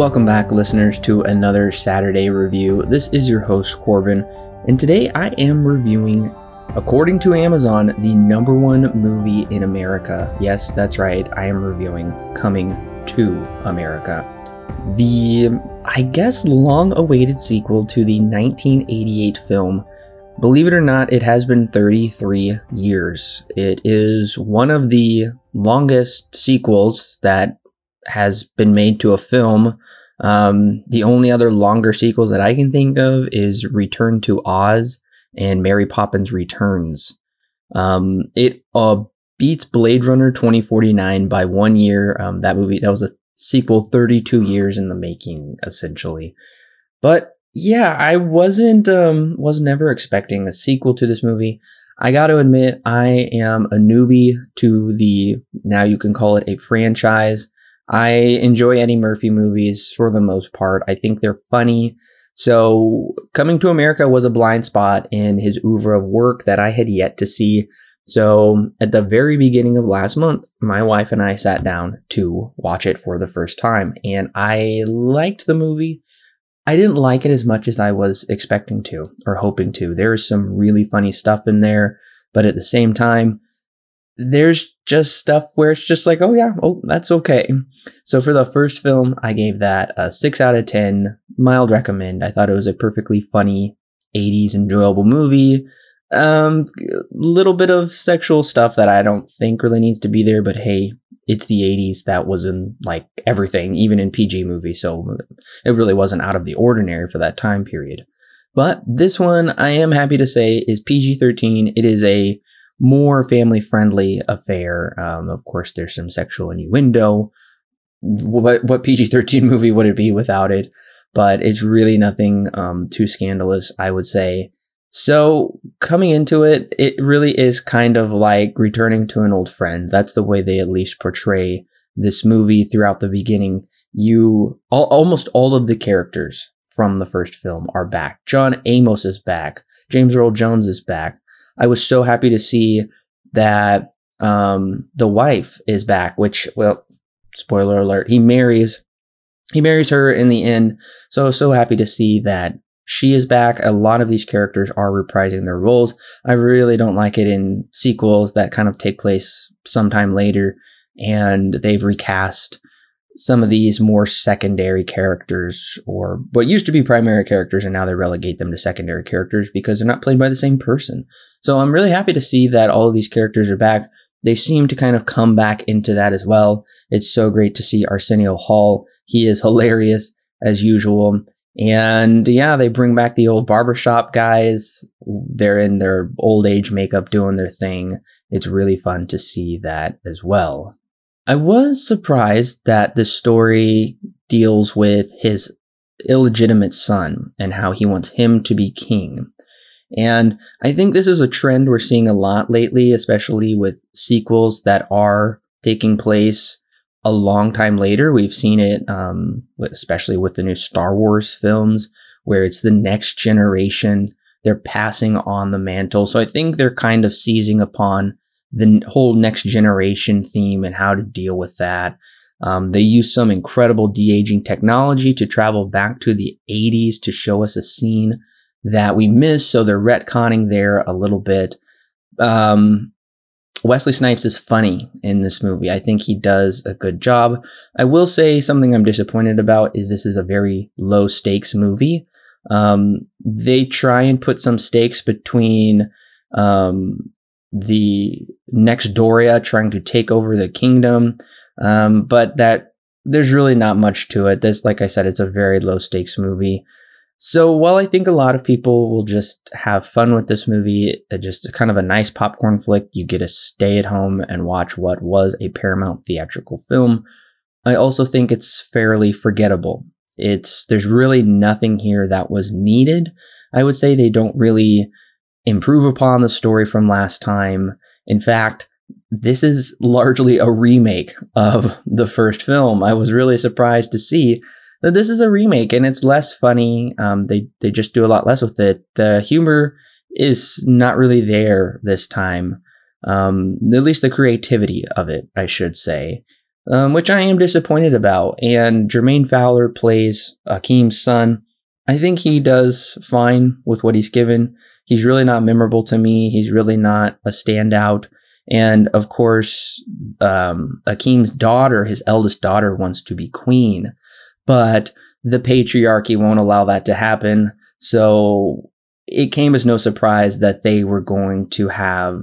Welcome back, listeners, to another Saturday review. This is your host, Corbin, and today I am reviewing, according to Amazon, the number one movie in America. Yes, that's right, I am reviewing Coming to America. The, I guess, long awaited sequel to the 1988 film. Believe it or not, it has been 33 years. It is one of the longest sequels that has been made to a film. Um, the only other longer sequels that I can think of is Return to Oz and Mary Poppins Returns. Um, it uh, beats Blade Runner 2049 by one year. Um, that movie, that was a sequel 32 years in the making, essentially. But yeah, I wasn't, um, was never expecting a sequel to this movie. I got to admit, I am a newbie to the, now you can call it a franchise. I enjoy Eddie Murphy movies for the most part. I think they're funny. So, Coming to America was a blind spot in his oeuvre of work that I had yet to see. So, at the very beginning of last month, my wife and I sat down to watch it for the first time, and I liked the movie. I didn't like it as much as I was expecting to or hoping to. There is some really funny stuff in there, but at the same time, there's just stuff where it's just like, oh yeah, oh that's okay. So for the first film, I gave that a six out of ten, mild recommend. I thought it was a perfectly funny 80s enjoyable movie. Um, little bit of sexual stuff that I don't think really needs to be there, but hey, it's the 80s. That was in like everything, even in PG movies, so it really wasn't out of the ordinary for that time period. But this one, I am happy to say, is PG 13. It is a more family friendly affair. Um, of course, there's some sexual innuendo. What what PG thirteen movie would it be without it? But it's really nothing um, too scandalous, I would say. So coming into it, it really is kind of like returning to an old friend. That's the way they at least portray this movie throughout the beginning. You all, almost all of the characters from the first film are back. John Amos is back. James Earl Jones is back. I was so happy to see that um, the wife is back, which, well, spoiler alert, he marries. He marries her in the end. So, so happy to see that she is back. A lot of these characters are reprising their roles. I really don't like it in sequels that kind of take place sometime later and they've recast some of these more secondary characters or what used to be primary characters and now they relegate them to secondary characters because they're not played by the same person. So I'm really happy to see that all of these characters are back. They seem to kind of come back into that as well. It's so great to see Arsenio Hall. He is hilarious as usual. And yeah, they bring back the old barbershop guys. They're in their old age makeup doing their thing. It's really fun to see that as well. I was surprised that the story deals with his illegitimate son and how he wants him to be king. And I think this is a trend we're seeing a lot lately, especially with sequels that are taking place a long time later. We've seen it, um, especially with the new Star Wars films, where it's the next generation. They're passing on the mantle. So I think they're kind of seizing upon the whole next generation theme and how to deal with that. Um, they use some incredible de aging technology to travel back to the 80s to show us a scene that we missed. So they're retconning there a little bit. Um, Wesley Snipes is funny in this movie. I think he does a good job. I will say something I'm disappointed about is this is a very low stakes movie. Um, they try and put some stakes between um, the Nextdoria trying to take over the kingdom. Um, but that there's really not much to it. This, like I said, it's a very low stakes movie. So while I think a lot of people will just have fun with this movie, just kind of a nice popcorn flick, you get to stay at home and watch what was a Paramount theatrical film. I also think it's fairly forgettable. It's there's really nothing here that was needed. I would say they don't really improve upon the story from last time. In fact, this is largely a remake of the first film. I was really surprised to see that this is a remake and it's less funny. Um, they they just do a lot less with it. The humor is not really there this time. Um, at least the creativity of it, I should say. um, which I am disappointed about. And Jermaine Fowler plays Akeem's son. I think he does fine with what he's given. He's really not memorable to me. He's really not a standout. And of course, um, Akeem's daughter, his eldest daughter, wants to be queen, but the patriarchy won't allow that to happen. So it came as no surprise that they were going to have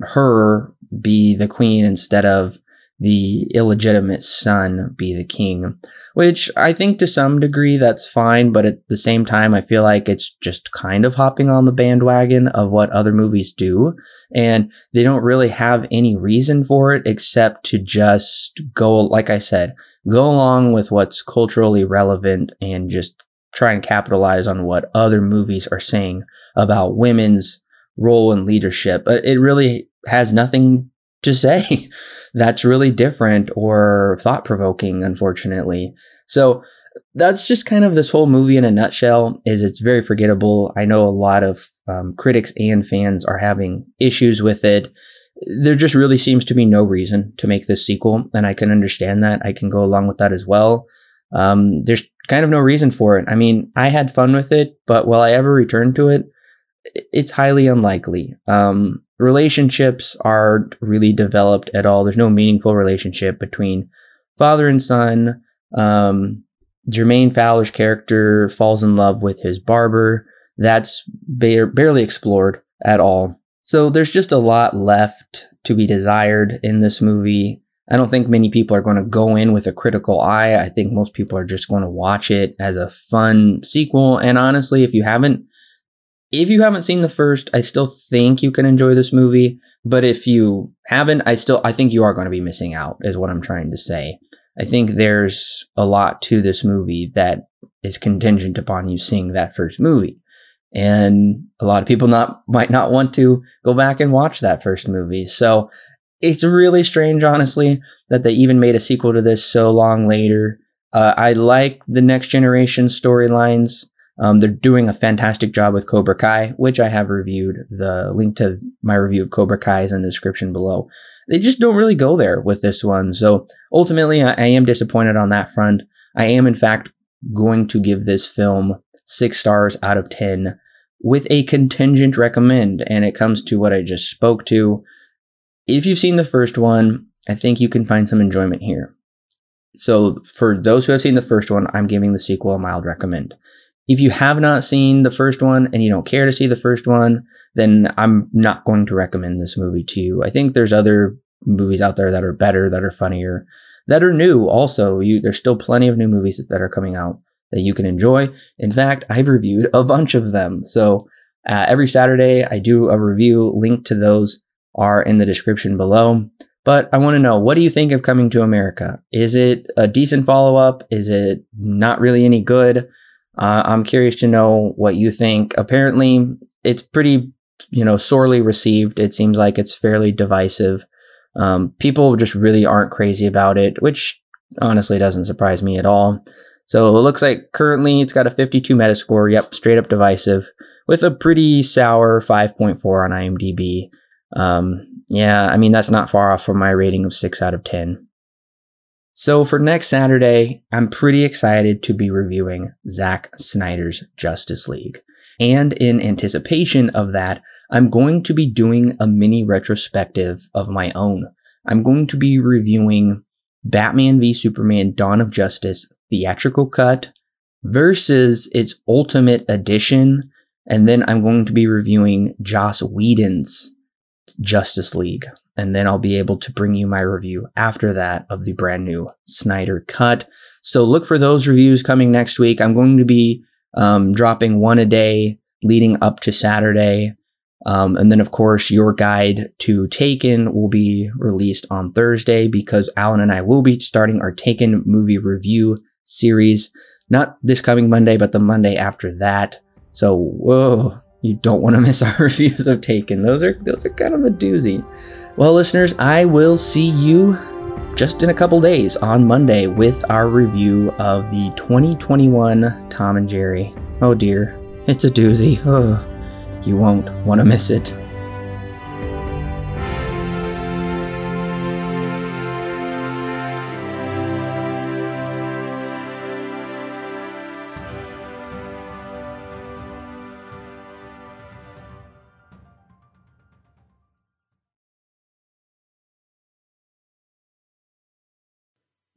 her be the queen instead of the illegitimate son be the king, which I think to some degree that's fine, but at the same time, I feel like it's just kind of hopping on the bandwagon of what other movies do. And they don't really have any reason for it except to just go, like I said, go along with what's culturally relevant and just try and capitalize on what other movies are saying about women's role in leadership. It really has nothing to say that's really different or thought provoking, unfortunately. So that's just kind of this whole movie in a nutshell is it's very forgettable. I know a lot of um, critics and fans are having issues with it. There just really seems to be no reason to make this sequel, and I can understand that. I can go along with that as well. Um, there's kind of no reason for it. I mean, I had fun with it, but will I ever return to it? It's highly unlikely. Um, relationships aren't really developed at all. There's no meaningful relationship between father and son. Um, Jermaine Fowler's character falls in love with his barber. That's ba- barely explored at all. So there's just a lot left to be desired in this movie. I don't think many people are going to go in with a critical eye. I think most people are just going to watch it as a fun sequel. And honestly, if you haven't if you haven't seen the first, I still think you can enjoy this movie. But if you haven't, I still I think you are going to be missing out. Is what I'm trying to say. I think there's a lot to this movie that is contingent upon you seeing that first movie. And a lot of people not might not want to go back and watch that first movie. So it's really strange, honestly, that they even made a sequel to this so long later. Uh, I like the next generation storylines. Um, they're doing a fantastic job with Cobra Kai, which I have reviewed. The link to my review of Cobra Kai is in the description below. They just don't really go there with this one. So ultimately, I, I am disappointed on that front. I am, in fact, going to give this film six stars out of 10 with a contingent recommend. And it comes to what I just spoke to. If you've seen the first one, I think you can find some enjoyment here. So for those who have seen the first one, I'm giving the sequel a mild recommend. If you have not seen the first one and you don't care to see the first one, then I'm not going to recommend this movie to you. I think there's other movies out there that are better, that are funnier, that are new also. You, there's still plenty of new movies that are coming out that you can enjoy. In fact, I've reviewed a bunch of them. So uh, every Saturday I do a review. Link to those are in the description below. But I want to know what do you think of Coming to America? Is it a decent follow up? Is it not really any good? Uh, I'm curious to know what you think. Apparently, it's pretty, you know, sorely received. It seems like it's fairly divisive. Um, people just really aren't crazy about it, which honestly doesn't surprise me at all. So it looks like currently it's got a 52 Metascore. Yep, straight up divisive with a pretty sour 5.4 on IMDb. Um, yeah, I mean, that's not far off from my rating of 6 out of 10. So for next Saturday, I'm pretty excited to be reviewing Zack Snyder's Justice League. And in anticipation of that, I'm going to be doing a mini retrospective of my own. I'm going to be reviewing Batman v Superman Dawn of Justice theatrical cut versus its ultimate edition. And then I'm going to be reviewing Joss Whedon's Justice League and then I'll be able to bring you my review after that of the brand new Snyder Cut. So look for those reviews coming next week. I'm going to be um, dropping one a day leading up to Saturday. Um, and then, of course, your guide to Taken will be released on Thursday because Alan and I will be starting our Taken movie review series. Not this coming Monday, but the Monday after that. So, whoa, you don't want to miss our reviews of Taken. Those are those are kind of a doozy. Well, listeners, I will see you just in a couple days on Monday with our review of the 2021 Tom and Jerry. Oh dear, it's a doozy. You won't want to miss it.